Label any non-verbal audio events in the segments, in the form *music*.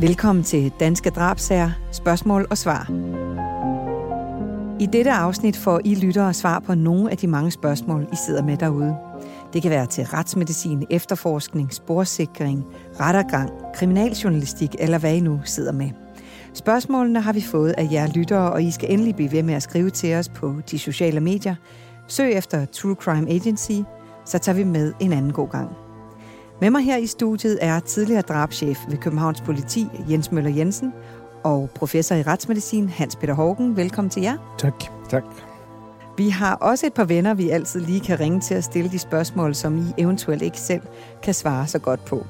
Velkommen til Danske Drabsager, spørgsmål og svar. I dette afsnit får I lyttere svar på nogle af de mange spørgsmål, I sidder med derude. Det kan være til retsmedicin, efterforskning, sporsikring, rettergang, kriminaljournalistik eller hvad I nu sidder med. Spørgsmålene har vi fået af jer lyttere, og I skal endelig blive ved med at skrive til os på de sociale medier. Søg efter True Crime Agency, så tager vi med en anden god gang. Med mig her i studiet er tidligere drabschef ved Københavns Politi, Jens Møller Jensen, og professor i retsmedicin, Hans Peter Hågen. Velkommen til jer. Tak. Tak. Vi har også et par venner, vi altid lige kan ringe til at stille de spørgsmål, som I eventuelt ikke selv kan svare så godt på.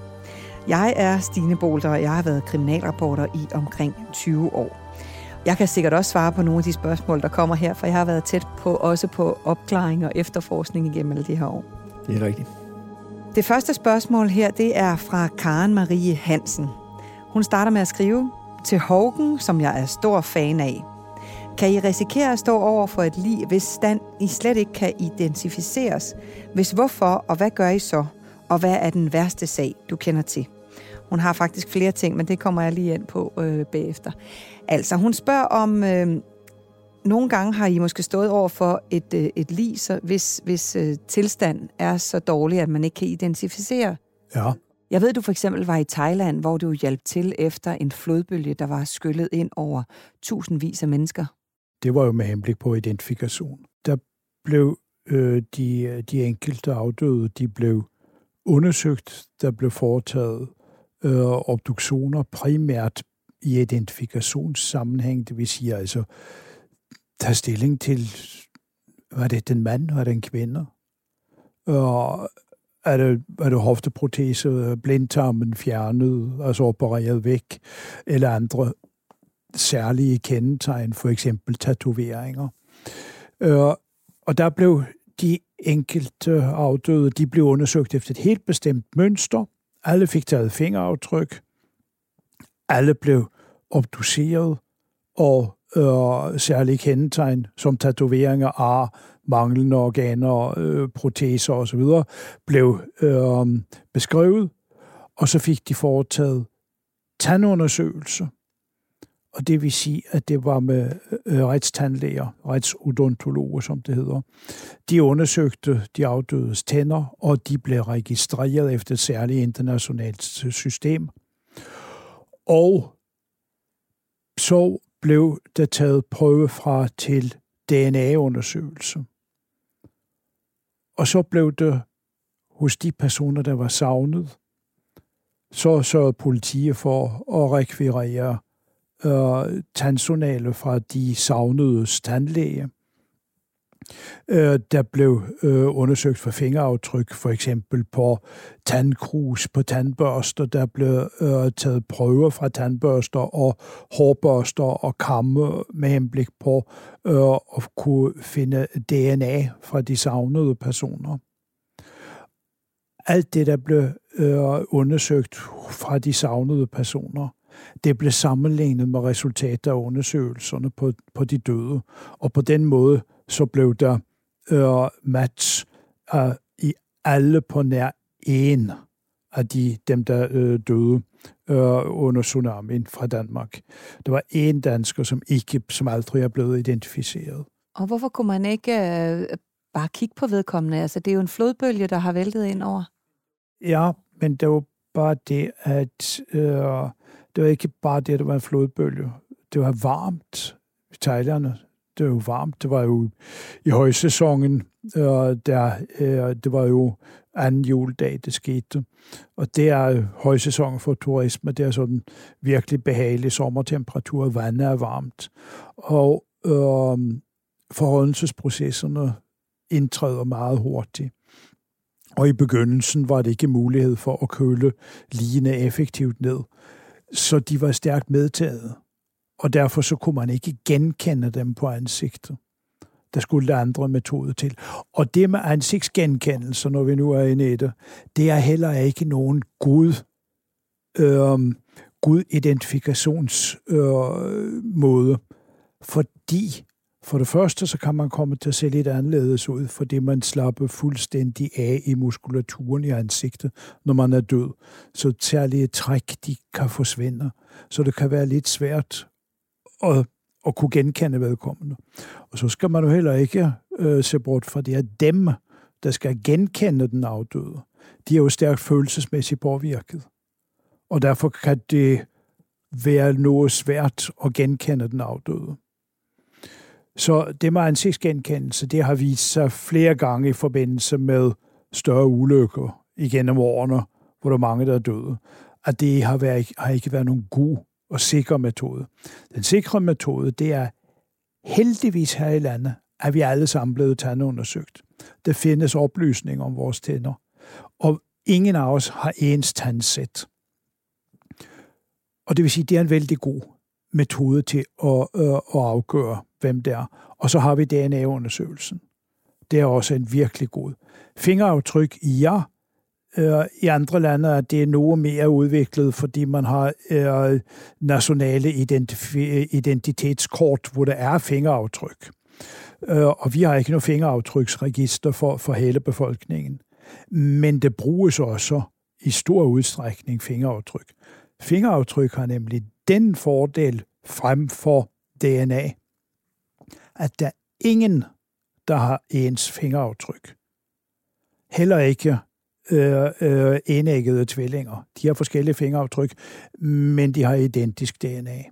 Jeg er Stine Bolter, og jeg har været kriminalreporter i omkring 20 år. Jeg kan sikkert også svare på nogle af de spørgsmål, der kommer her, for jeg har været tæt på også på opklaring og efterforskning igennem alle de her år. Det er rigtigt. Det første spørgsmål her, det er fra Karen Marie Hansen. Hun starter med at skrive, til Hågen, som jeg er stor fan af. Kan I risikere at stå over for et liv, hvis stand I slet ikke kan identificeres? Hvis hvorfor, og hvad gør I så? Og hvad er den værste sag, du kender til? Hun har faktisk flere ting, men det kommer jeg lige ind på øh, bagefter. Altså, hun spørger om, øh, nogle gange har I måske stået over for et, øh, et lig, så hvis, hvis øh, tilstand er så dårlig, at man ikke kan identificere. Ja. Jeg ved, du for eksempel var i Thailand, hvor du hjalp til efter en flodbølge, der var skyllet ind over tusindvis af mennesker. Det var jo med henblik på identifikation. Der blev øh, de, de enkelte afdøde, de blev undersøgt, der blev foretaget øh, obduktioner primært i identifikationssammenhæng, det vil sige altså tage stilling til, var det den mand, var det en kvinde? Og er det, er det hofteprotese, blindtarmen fjernet, altså opereret væk, eller andre særlige kendetegn, for eksempel tatoveringer. Øh, og der blev de enkelte afdøde, de blev undersøgt efter et helt bestemt mønster. Alle fik taget fingeraftryk. Alle blev obduceret, og øh, særlige kendetegn som tatoveringer, ar, manglende organer, øh, proteser osv., blev øh, beskrevet, og så fik de foretaget tandundersøgelser. Og det vil sige, at det var med øh, retstandlæger, retsodontologer, som det hedder. De undersøgte de afdødes tænder, og de blev registreret efter et særligt internationalt system. Og så blev der taget prøve fra til DNA-undersøgelse. Og så blev det hos de personer, der var savnet, så sørgede politiet for at rekvirere øh, tandjournaler fra de savnede tandlæge. Øh, der blev øh, undersøgt for fingeraftryk, for eksempel på tandkrus, på tandbørster. Der blev øh, taget prøver fra tandbørster og hårbørster og kamme med henblik på øh, at kunne finde DNA fra de savnede personer. Alt det, der blev øh, undersøgt fra de savnede personer, det blev sammenlignet med resultater af undersøgelserne på, på de døde. Og på den måde så blev der øh, match øh, i alle på nær en af de, dem, der øh, døde øh, under tsunamien fra Danmark. Der var en dansker, som ikke, som aldrig er blevet identificeret. Og hvorfor kunne man ikke øh, bare kigge på vedkommende? Altså, det er jo en flodbølge, der har væltet ind over. Ja, men det var bare det, at øh, det var ikke bare det, at det var en flodbølge. Det var varmt i Thailand. Det var jo varmt. Det var jo i højsæsonen. Og der, øh, det var jo anden juledag, det skete. Og det er højsæsonen for turisme. Det er sådan virkelig behagelig sommertemperatur. Vandet er varmt. Og øh, forholdelsesprocesserne indtræder meget hurtigt. Og i begyndelsen var det ikke mulighed for at køle ligene effektivt ned så de var stærkt medtaget. Og derfor så kunne man ikke genkende dem på ansigtet. Der skulle der andre metoder til. Og det med ansigtsgenkendelse, når vi nu er inde i det, det er heller ikke nogen god, øh, god identifikationsmåde, øh, fordi for det første, så kan man komme til at se lidt anderledes ud, fordi man slapper fuldstændig af i muskulaturen i ansigtet, når man er død. Så særlige træk, de kan forsvinde. Så det kan være lidt svært at, at kunne genkende vedkommende. Og så skal man jo heller ikke øh, se bort fra det, er dem, der skal genkende den afdøde, de er jo stærkt følelsesmæssigt påvirket. Og derfor kan det være noget svært at genkende den afdøde. Så det med ansigtsgenkendelse, det har vist sig flere gange i forbindelse med større ulykker igennem årene, hvor der er mange, der er døde, at det har, været, har ikke været nogen god og sikker metode. Den sikre metode, det er heldigvis her i landet, at vi alle sammen blevet tandundersøgt. Der findes oplysninger om vores tænder, og ingen af os har ens tandsæt. Og det vil sige, at det er en vældig god metode til at, øh, at afgøre, hvem det er. Og så har vi DNA-undersøgelsen. Det er også en virkelig god. Fingeraftryk, ja. Øh, I andre lande er det noget mere udviklet, fordi man har øh, nationale identitetskort, hvor der er fingeraftryk. Øh, og vi har ikke noget fingeraftryksregister for, for hele befolkningen. Men det bruges også i stor udstrækning fingeraftryk. Fingeraftryk har nemlig den fordel frem for DNA, at der er ingen, der har ens fingeraftryk. Heller ikke øh, øh, enæggede tvillinger. De har forskellige fingeraftryk, men de har identisk DNA.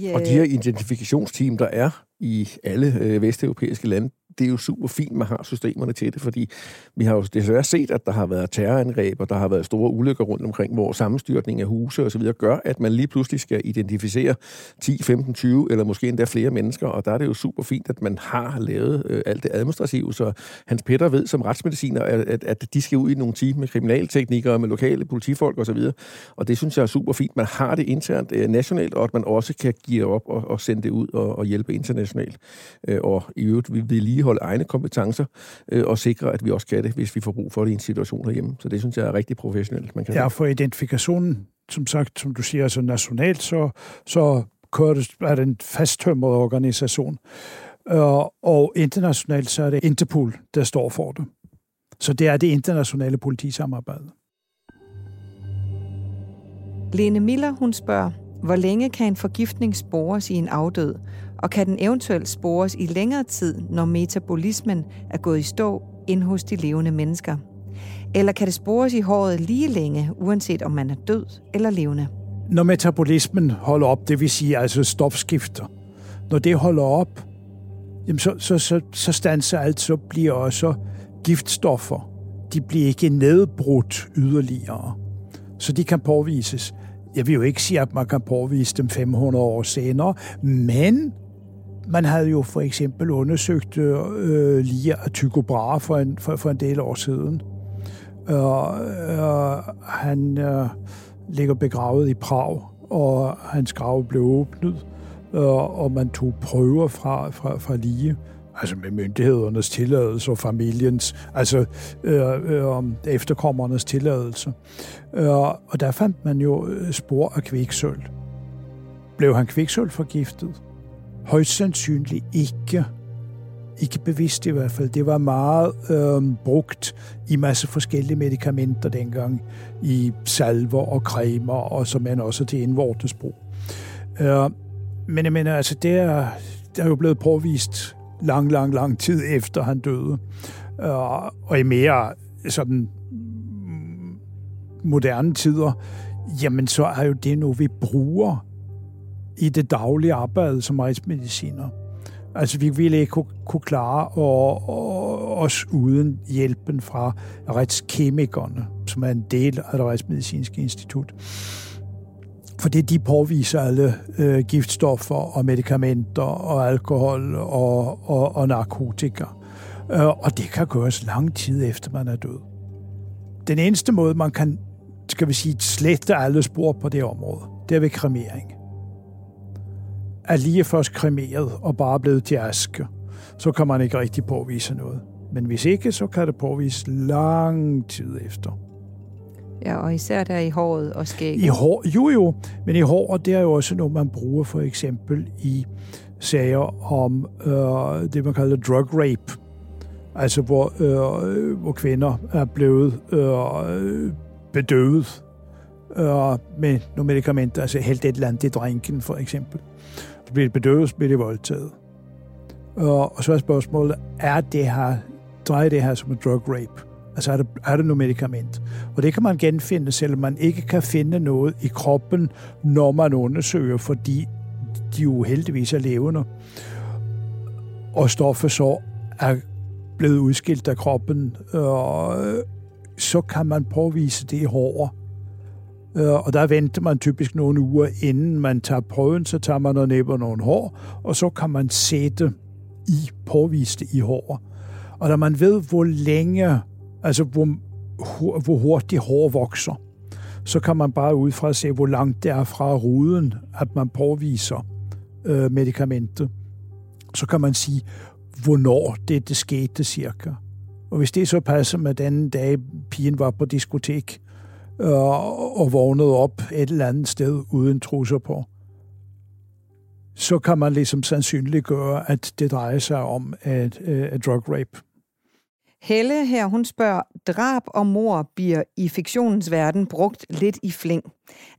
Yeah. Og de her identifikationsteam, der er i alle øh, vesteuropæiske lande, det er jo super fint, man har systemerne til det, fordi vi har jo desværre set, at der har været terrorangreb, og der har været store ulykker rundt omkring, hvor sammenstyrtning af huse osv. gør, at man lige pludselig skal identificere 10, 15, 20 eller måske endda flere mennesker, og der er det jo super fint, at man har lavet øh, alt det administrative, så Hans Peter ved som retsmediciner, at, at, at de skal ud i nogle team med kriminalteknikere, med lokale politifolk osv., og, og det synes jeg er super fint. Man har det internt øh, nationalt, og at man også kan give op og, og sende det ud og, og hjælpe internationalt. Øh, og i øvrigt, vi vi lige vedligeholde egne kompetencer øh, og sikre, at vi også kan det, hvis vi får brug for det i en situation herhjemme. Så det synes jeg er rigtig professionelt. Man kan ja, for identifikationen, som sagt, som du siger, altså nationalt, så, så er det en fasttømret organisation. Øh, og internationalt, så er det Interpol, der står for det. Så det er det internationale politisamarbejde. Lene Miller, hun spørger, hvor længe kan en forgiftning spores i en afdød, og kan den eventuelt spores i længere tid, når metabolismen er gået i stå ind hos de levende mennesker? Eller kan det spores i håret lige længe, uanset om man er død eller levende? Når metabolismen holder op, det vil sige altså stofskifter, når det holder op, jamen så, så, så, så stanser alt, så bliver også giftstoffer. De bliver ikke nedbrudt yderligere, så de kan påvises. Jeg vil jo ikke sige, at man kan påvise dem 500 år senere, men man havde jo for eksempel undersøgt øh, øh lige Tycho Brahe for en, for, for en del år siden. Og, øh, han øh, ligger begravet i Prag, og hans grav blev åbnet, og, og man tog prøver fra, fra, fra lige altså med myndighedernes tilladelse og familiens, altså øh, øh, efterkommernes tilladelse. Øh, og der fandt man jo øh, spor af kviksøl. Blev han kviksølforgiftet? Højst sandsynligt ikke. Ikke bevidst i hvert fald. Det var meget øh, brugt i masse forskellige medicamenter dengang. I salver og cremer, og så man også til indvortes brug. Øh, men jeg mener, altså, det er, det er jo blevet påvist lang, lang, lang tid efter han døde. Øh, og i mere sådan moderne tider, jamen så er jo det nu, vi bruger i det daglige arbejde som retsmediciner. Altså, vi ville ikke kunne, kunne klare og, og, os uden hjælpen fra retskemikerne, som er en del af det retsmedicinske institut. Fordi de påviser alle øh, giftstoffer og medicamenter og alkohol og, og, og narkotika. Øh, og det kan gøres lang tid efter man er død. Den eneste måde, man kan skal vi sige, slette alle spor på det område, det er ved kremering er lige først kremeret og bare blevet til aske, så kan man ikke rigtig påvise noget. Men hvis ikke, så kan det påvise lang tid efter. Ja, og især der i håret og skægget. I hår, jo jo, men i håret, det er jo også noget, man bruger for eksempel i sager om øh, det, man kalder drug rape. Altså, hvor, øh, hvor kvinder er blevet øh, bedøvet øh, med nogle medicamenter, altså helt et eller andet i drinken, for eksempel. Så bedøvet, så bliver det voldtaget. Og, og så er spørgsmålet, er det her, drejer det her som en drug rape? Altså er det, er det noget medicament? Og det kan man genfinde, selvom man ikke kan finde noget i kroppen, når man undersøger, fordi de jo heldigvis er levende. Og stoffet så er blevet udskilt af kroppen, og øh, så kan man påvise det i hår. Øh, og der venter man typisk nogle uger, inden man tager prøven, så tager man og næbber nogle hår, og så kan man sætte i, påviste i hår. Og når man ved, hvor længe, altså hvor, hvor hurtigt hår vokser, så kan man bare ud fra se, hvor langt det er fra ruden, at man påviser øh, medicamentet. Så kan man sige, hvornår det, det skete cirka. Og hvis det så passer med den dag, pigen var på diskotek øh, Øh, og vågnede op et eller andet sted uden trusser på, så kan man ligesom sandsynliggøre, at det drejer sig om et, øh, et drug rape. Helle her, hun spørger, drab og mor bliver i fiktionens verden brugt lidt i fling.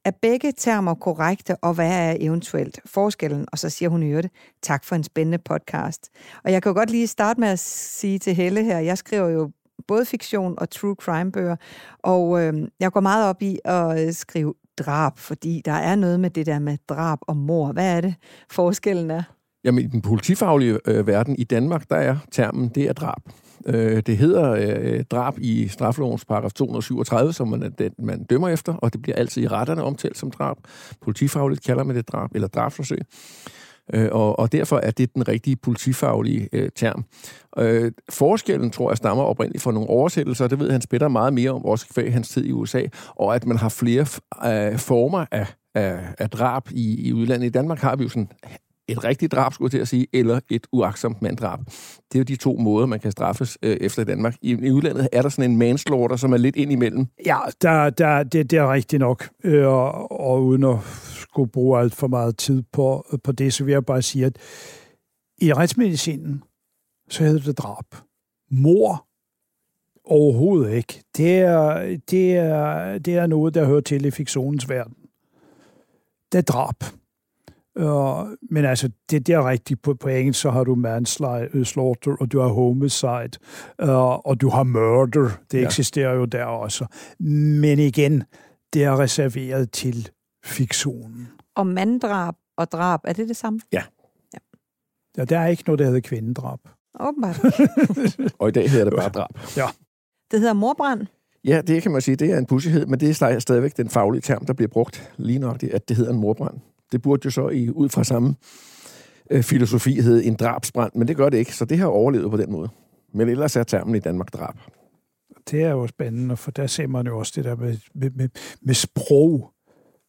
Er begge termer korrekte, og hvad er eventuelt forskellen? Og så siger hun i øvrigt, tak for en spændende podcast. Og jeg kan jo godt lige starte med at sige til Helle her, jeg skriver jo både fiktion og true crime bøger, og øh, jeg går meget op i at øh, skrive drab, fordi der er noget med det der med drab og mor. Hvad er det, forskellen er? Jamen, i den politifaglige øh, verden i Danmark, der er termen, det er drab. Øh, det hedder øh, drab i straffelovens paragraf 237, som man, den, man dømmer efter, og det bliver altid i retterne omtalt som drab. Politifagligt kalder man det drab, eller drabsforsøg. Øh, og, og derfor er det den rigtige politifaglige øh, term. Øh, forskellen, tror jeg, stammer oprindeligt fra nogle oversættelser, det ved han spætter meget mere om, også kvæg hans tid i USA, og at man har flere øh, former af, af, af drab i, i udlandet. I Danmark har vi jo sådan et rigtigt drab, skulle jeg til at sige, eller et uaksomt manddrab. Det er jo de to måder, man kan straffes øh, efter i Danmark. I, I udlandet er der sådan en manslaughter, som er lidt ind imellem. Ja, der, der, det, det er rigtigt nok. Øh, og, og uden at skulle bruge alt for meget tid på, på det, så vil jeg bare sige, at i retsmedicinen, så hedder det drab. Mor overhovedet ikke. Det er, det er, det er noget, der hører til i fiktionens verden. Det er drab. Uh, men altså, det, det er rigtigt. På, på engelsk, så har du manslaughter, og du har homicide, uh, og du har murder. Det ja. eksisterer jo der også. Men igen, det er reserveret til fiktionen. Og manddrab og drab, er det det samme? Ja. Ja, ja der er ikke noget, der hedder kvindedrab. Åbenbart. *laughs* og i dag hedder det bare drab. Ja. Det hedder morbrand. Ja, det kan man sige, det er en pussighed, men det er stadigvæk den faglige term, der bliver brugt lige nok, at det hedder en morbrand. Det burde jo så i, ud fra samme øh, filosofi hedde en drabsbrand, men det gør det ikke, så det har overlevet på den måde. Men ellers er termen i Danmark drab. Det er jo spændende, for der ser man jo også det der med, med, med, med sprog.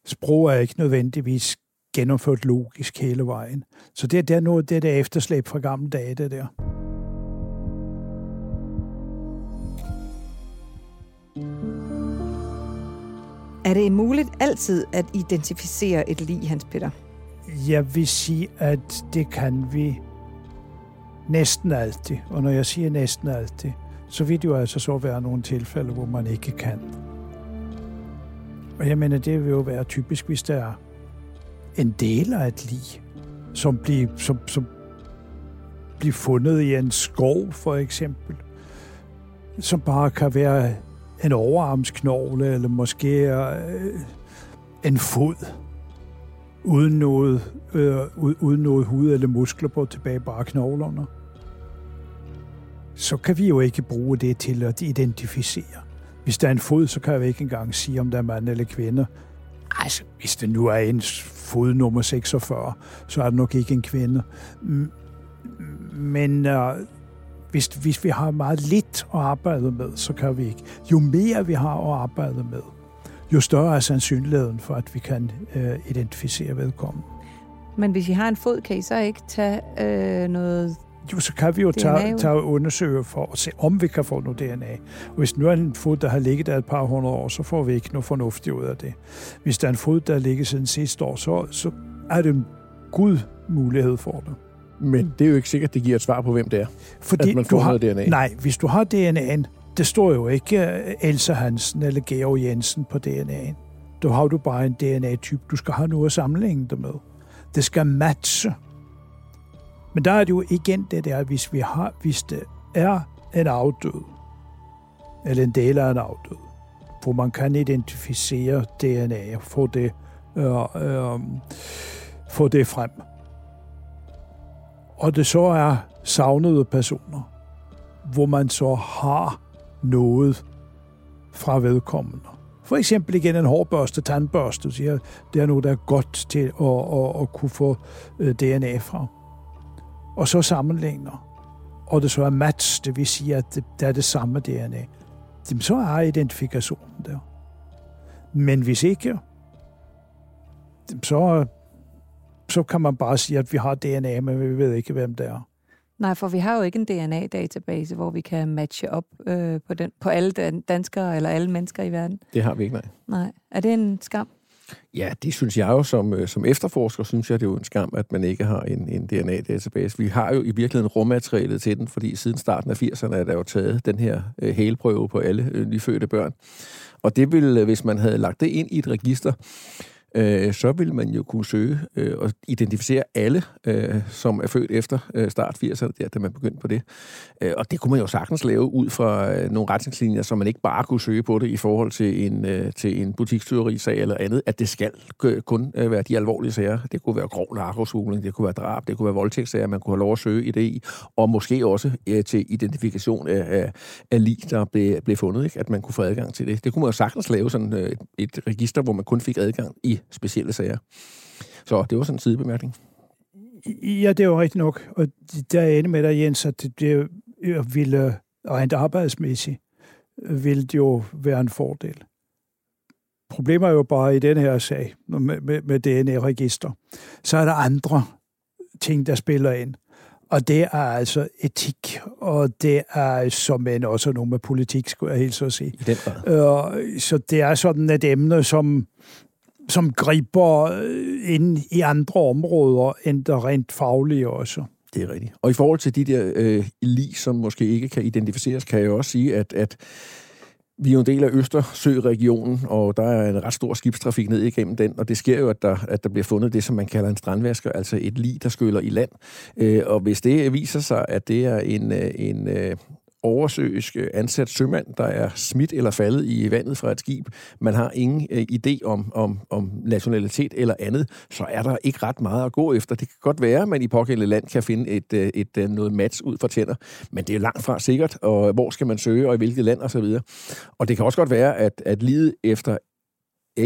Sprog er ikke nødvendigvis gennemført logisk hele vejen. Så det, det er noget det der efterslæb fra gamle dage, det der. Er det muligt altid at identificere et lig, Hans Peter? Jeg vil sige, at det kan vi næsten altid. Og når jeg siger næsten altid, så vil det jo altså så være nogle tilfælde, hvor man ikke kan. Og jeg mener, det vil jo være typisk, hvis der er en del af et lig, som bliver, som, som bliver fundet i en skov, for eksempel, som bare kan være en overarmsknogle, eller måske øh, en fod, uden noget, øh, uden noget hud eller muskler på tilbage, bare knoglerne, så kan vi jo ikke bruge det til at identificere. Hvis der er en fod, så kan vi ikke engang sige, om der er mand eller kvinde. Altså, hvis det nu er en fod nummer 46, så er det nok ikke en kvinde. Men øh, hvis, hvis vi har meget lidt at arbejde med, så kan vi ikke. Jo mere vi har at arbejde med, jo større er sandsynligheden for, at vi kan øh, identificere vedkommende. Men hvis I har en fod, kan I så ikke tage øh, noget Jo, så kan vi jo tage, tage og undersøge for at se, om vi kan få noget DNA. Og hvis nu er en fod, der har ligget der et par hundrede år, så får vi ikke noget fornuftigt ud af det. Hvis der er en fod, der har ligget siden sidste år, så, så er det en god mulighed for det. Men det er jo ikke sikkert, det giver et svar på, hvem det er, Fordi at man får du har, noget DNA. Nej, hvis du har DNA'en, det står jo ikke øh, Elsa Hansen eller Georg Jensen på DNA'en. Du har du bare en DNA-type, du skal have noget at sammenligne det med. Det skal matche. Men der er det jo igen det der, hvis vi har, hvis det er en afdød, eller en del af en afdød, hvor man kan identificere DNA og få det, øh, øh, få det frem. Og det så er savnede personer, hvor man så har noget fra vedkommende. For eksempel igen en hårbørste, tandbørste, siger, det er noget, der er godt til at, at, at kunne få øh, DNA fra. Og så sammenligner. Og det så er match, det vil sige, at det, det er det samme DNA. Så er identifikationen der. Men hvis ikke, så, så kan man bare sige, at vi har DNA, men vi ved ikke, hvem det er. Nej, for vi har jo ikke en DNA-database, hvor vi kan matche op øh, på, den, på alle danskere eller alle mennesker i verden. Det har vi ikke, nej. Nej. Er det en skam? Ja, det synes jeg jo som, øh, som efterforsker, synes jeg, det er jo en skam, at man ikke har en, en DNA-database. Vi har jo i virkeligheden rummaterialet til den, fordi siden starten af 80'erne er der jo taget den her øh, hælprøve på alle øh, nyfødte børn. Og det ville, øh, hvis man havde lagt det ind i et register, øh, så vil man jo kunne søge øh, og identificere alle, øh, som er født efter øh, start 80'erne, der, da man begyndte på det. Øh, og det kunne man jo sagtens lave ud fra øh, nogle retningslinjer, så man ikke bare kunne søge på det i forhold til en, øh, til en butikstyveri-sag eller andet, at det skal kun øh, være de alvorlige sager. Det kunne være grov narkosugling, det kunne være drab, det kunne være voldtægtssager, man kunne have lov at søge i det i, og måske også øh, til identifikation af, af, af lig, der blev, blev fundet, ikke? at man kunne få adgang til det. Det kunne man jo sagtens lave sådan øh, et, et register, hvor man kun fik adgang i specielle sager. Så det var sådan en sidebemærkning. Ja, det er jo rigtigt nok. Og der er enig med dig, Jens, at det ville, rent arbejdsmæssigt, ville det jo være en fordel. Problemet er jo bare i den her sag med, med, med DNA-register. Så er der andre ting, der spiller ind. Og det er altså etik, og det er som en også noget med politik, skulle jeg helt så sige. I den uh, så det er sådan et emne, som som griber øh, ind i andre områder end der rent faglige også. Det er rigtigt. Og i forhold til de der øh, lige, som måske ikke kan identificeres, kan jeg også sige, at, at vi er jo en del af Østersø-regionen, og der er en ret stor skibstrafik ned igennem den, og det sker jo, at der, at der bliver fundet det, som man kalder en strandvasker, altså et lig, der skyller i land. Øh, og hvis det viser sig, at det er en, øh, en, øh, oversøisk ansat sømand, der er smidt eller faldet i vandet fra et skib. Man har ingen øh, idé om, om, om nationalitet eller andet, så er der ikke ret meget at gå efter. Det kan godt være, at man i pågældende land kan finde et, øh, et, et, øh, noget match ud for tænder, men det er langt fra sikkert, og hvor skal man søge, og i hvilket land osv. Og, og det kan også godt være, at, at livet efter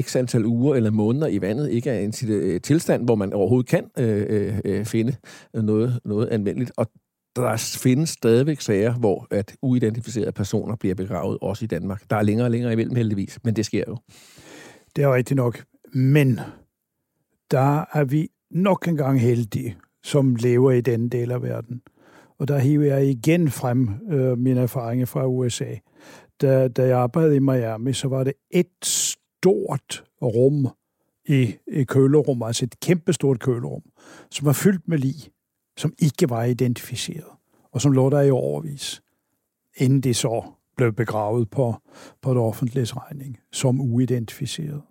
x antal uger eller måneder i vandet ikke er en øh, tilstand, hvor man overhovedet kan øh, øh, øh finde noget, noget anvendeligt. Og der findes stadigvæk sager, hvor at uidentificerede personer bliver begravet, også i Danmark. Der er længere og længere imellem heldigvis, men det sker jo. Det er rigtigt nok. Men der er vi nok engang heldige, som lever i den del af verden. Og der hiver jeg igen frem øh, mine erfaringer fra USA. Da, da jeg arbejdede i Miami, så var det et stort rum i, i kølerum, altså et kæmpestort kølerum, som var fyldt med lig som ikke var identificeret, og som lå der i overvis, inden det så blev begravet på, på et offentligt regning, som uidentificeret.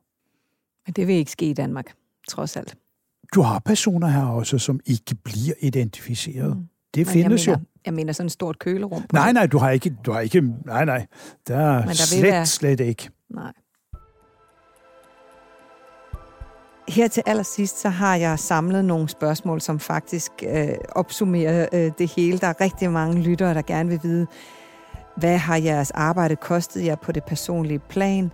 Men det vil ikke ske i Danmark, trods alt. Du har personer her også, som ikke bliver identificeret. Mm. Det Men findes jeg mener, jo. Jeg mener sådan et stort kølerum. Nej, nej, du har ikke, du har ikke, nej, nej. Der er slet, være... slet ikke. Nej. Her til allersidst, så har jeg samlet nogle spørgsmål, som faktisk øh, opsummerer øh, det hele. Der er rigtig mange lyttere, der gerne vil vide, hvad har jeres arbejde kostet jer på det personlige plan?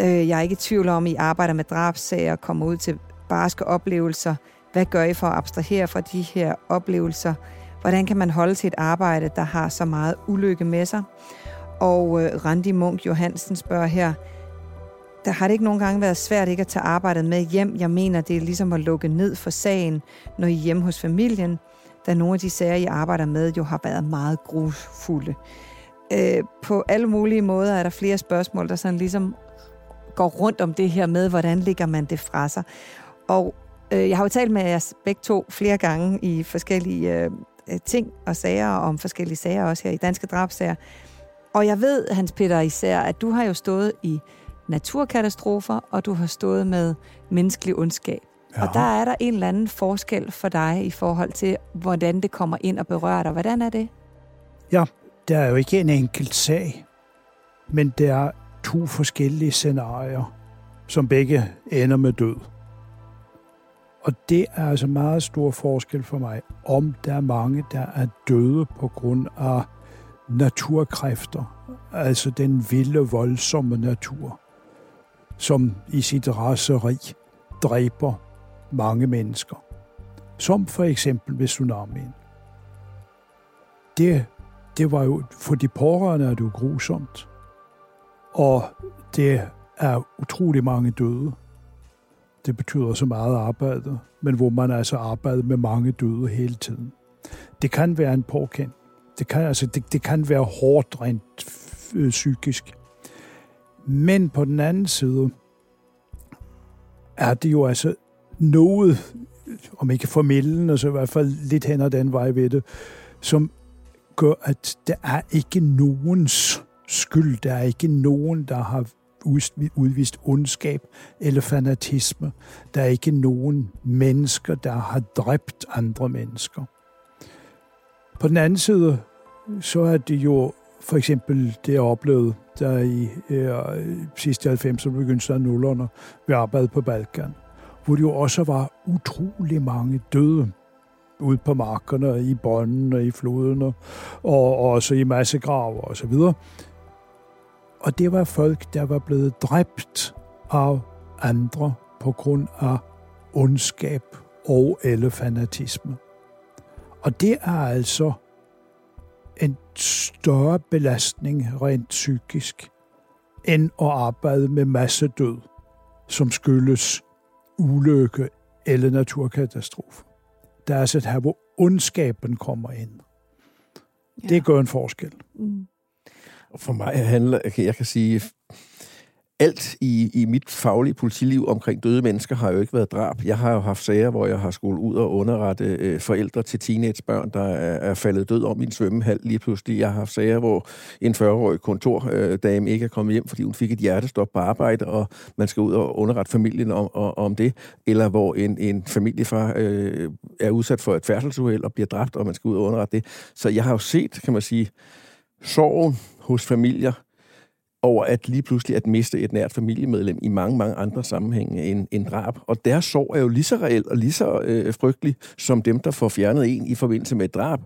Øh, jeg er ikke i tvivl om, at I arbejder med drabsager, kommer ud til barske oplevelser. Hvad gør I for at abstrahere fra de her oplevelser? Hvordan kan man holde til et arbejde, der har så meget ulykke med sig? Og øh, Randi Munk Johansen spørger her, der har det ikke nogen gange været svært ikke at tage arbejdet med hjem. Jeg mener, det er ligesom at lukke ned for sagen, når I er hjemme hos familien. da nogle af de sager, I arbejder med, jo har været meget grusfulde. Øh, på alle mulige måder er der flere spørgsmål, der sådan ligesom går rundt om det her med, hvordan ligger man det fra sig. Og øh, jeg har jo talt med jer begge to flere gange i forskellige øh, ting og sager, om forskellige sager også her i Danske Drabsager. Og jeg ved, Hans Peter især, at du har jo stået i naturkatastrofer, og du har stået med menneskelig ondskab. Ja. Og der er der en eller anden forskel for dig i forhold til, hvordan det kommer ind og berører dig. Hvordan er det? Ja, der er jo ikke en enkelt sag, men der er to forskellige scenarier, som begge ender med død. Og det er altså meget stor forskel for mig, om der er mange, der er døde på grund af naturkræfter, altså den vilde, voldsomme natur, som i sit raseri dræber mange mennesker. Som for eksempel ved tsunamien. Det, det var jo, for de pårørende er det jo grusomt. Og det er utrolig mange døde. Det betyder så meget arbejde, men hvor man altså arbejder med mange døde hele tiden. Det kan være en påkendt. Det kan, altså, det, det kan være hårdt rent øh, psykisk. Men på den anden side er det jo altså noget, om ikke formidlende, så i hvert fald lidt hen ad den vej ved det, som gør, at der er ikke nogens skyld. Der er ikke nogen, der har udvist ondskab eller fanatisme. Der er ikke nogen mennesker, der har dræbt andre mennesker. På den anden side, så er det jo for eksempel det, jeg oplevede der i øh, sidste 90'erne, begyndelsen af 0'erne, ved arbejdet på Balkan, hvor det jo også var utrolig mange døde ude på markerne, i bånden og i floderne, og også i massegraver og så videre. Og det var folk, der var blevet dræbt af andre på grund af ondskab og eller fanatisme. Og det er altså en større belastning rent psykisk, end at arbejde med masse død, som skyldes ulykke eller naturkatastrofe. Der er altså her, hvor ondskaben kommer ind. Ja. Det gør en forskel. Mm. For mig handler, jeg kan sige, alt i, i mit faglige politiliv omkring døde mennesker har jo ikke været drab. Jeg har jo haft sager, hvor jeg har skulle ud og underrette øh, forældre til teenagebørn, der er, er faldet død om i en svømmehal lige pludselig. Jeg har haft sager, hvor en 40-årig kontordame ikke er kommet hjem, fordi hun fik et hjertestop på arbejde, og man skal ud og underrette familien om, om, om det. Eller hvor en, en familiefar øh, er udsat for et færdselsuheld og bliver dræbt, og man skal ud og underrette det. Så jeg har jo set, kan man sige, sorgen hos familier, over at lige pludselig at miste et nært familiemedlem i mange, mange andre sammenhænge end, end drab. Og deres sorg er jo lige så reelt og lige så øh, frygtelig som dem, der får fjernet en i forbindelse med et drab.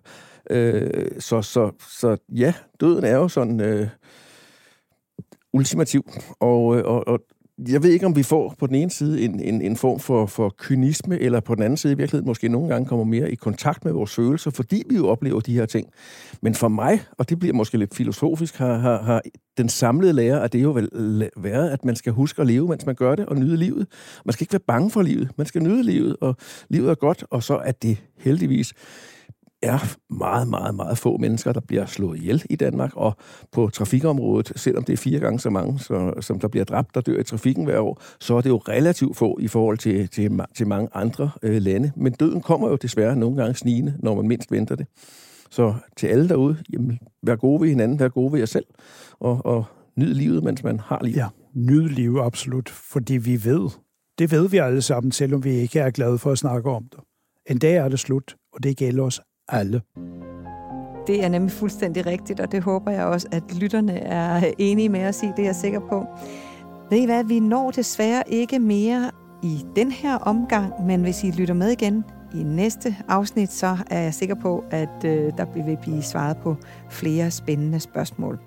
Øh, så, så, så ja, døden er jo sådan øh, ultimativ. Og, øh, og, og jeg ved ikke, om vi får på den ene side en, en, en form for, for kynisme, eller på den anden side i virkeligheden måske nogle gange kommer mere i kontakt med vores følelser, fordi vi jo oplever de her ting. Men for mig, og det bliver måske lidt filosofisk, har, har, har den samlede lære at det jo vel været, at man skal huske at leve, mens man gør det, og nyde livet. Man skal ikke være bange for livet. Man skal nyde livet, og livet er godt, og så er det heldigvis er meget, meget, meget få mennesker, der bliver slået ihjel i Danmark, og på trafikområdet, selvom det er fire gange så mange, så, som der bliver dræbt, der dør i trafikken hver år, så er det jo relativt få i forhold til, til, til mange andre øh, lande. Men døden kommer jo desværre nogle gange snigende, når man mindst venter det. Så til alle derude, jamen, vær gode ved hinanden, vær gode ved jer selv, og, og nyd livet, mens man har livet. Ja, nyd livet absolut, fordi vi ved, det ved vi alle sammen, selvom vi ikke er glade for at snakke om det. En dag er det slut, og det gælder os alle. Det er nemlig fuldstændig rigtigt, og det håber jeg også, at lytterne er enige med os i, det er jeg sikker på. Ved I hvad, vi når desværre ikke mere i den her omgang, men hvis I lytter med igen i næste afsnit, så er jeg sikker på, at øh, der vil blive svaret på flere spændende spørgsmål.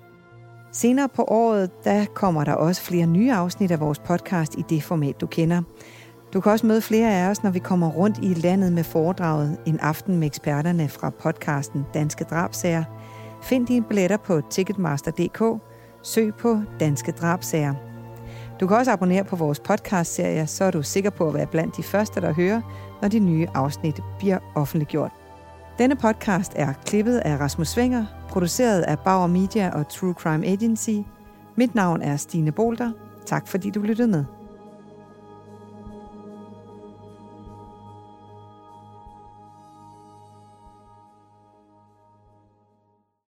Senere på året, der kommer der også flere nye afsnit af vores podcast i det format, du kender. Du kan også møde flere af os, når vi kommer rundt i landet med foredraget En aften med eksperterne fra podcasten Danske Drabsager. Find dine billetter på ticketmaster.dk. Søg på Danske Drabsager. Du kan også abonnere på vores podcastserie, så er du sikker på at være blandt de første, der hører, når de nye afsnit bliver offentliggjort. Denne podcast er klippet af Rasmus Svinger, produceret af Bauer Media og True Crime Agency. Mit navn er Stine Bolter. Tak fordi du lyttede med.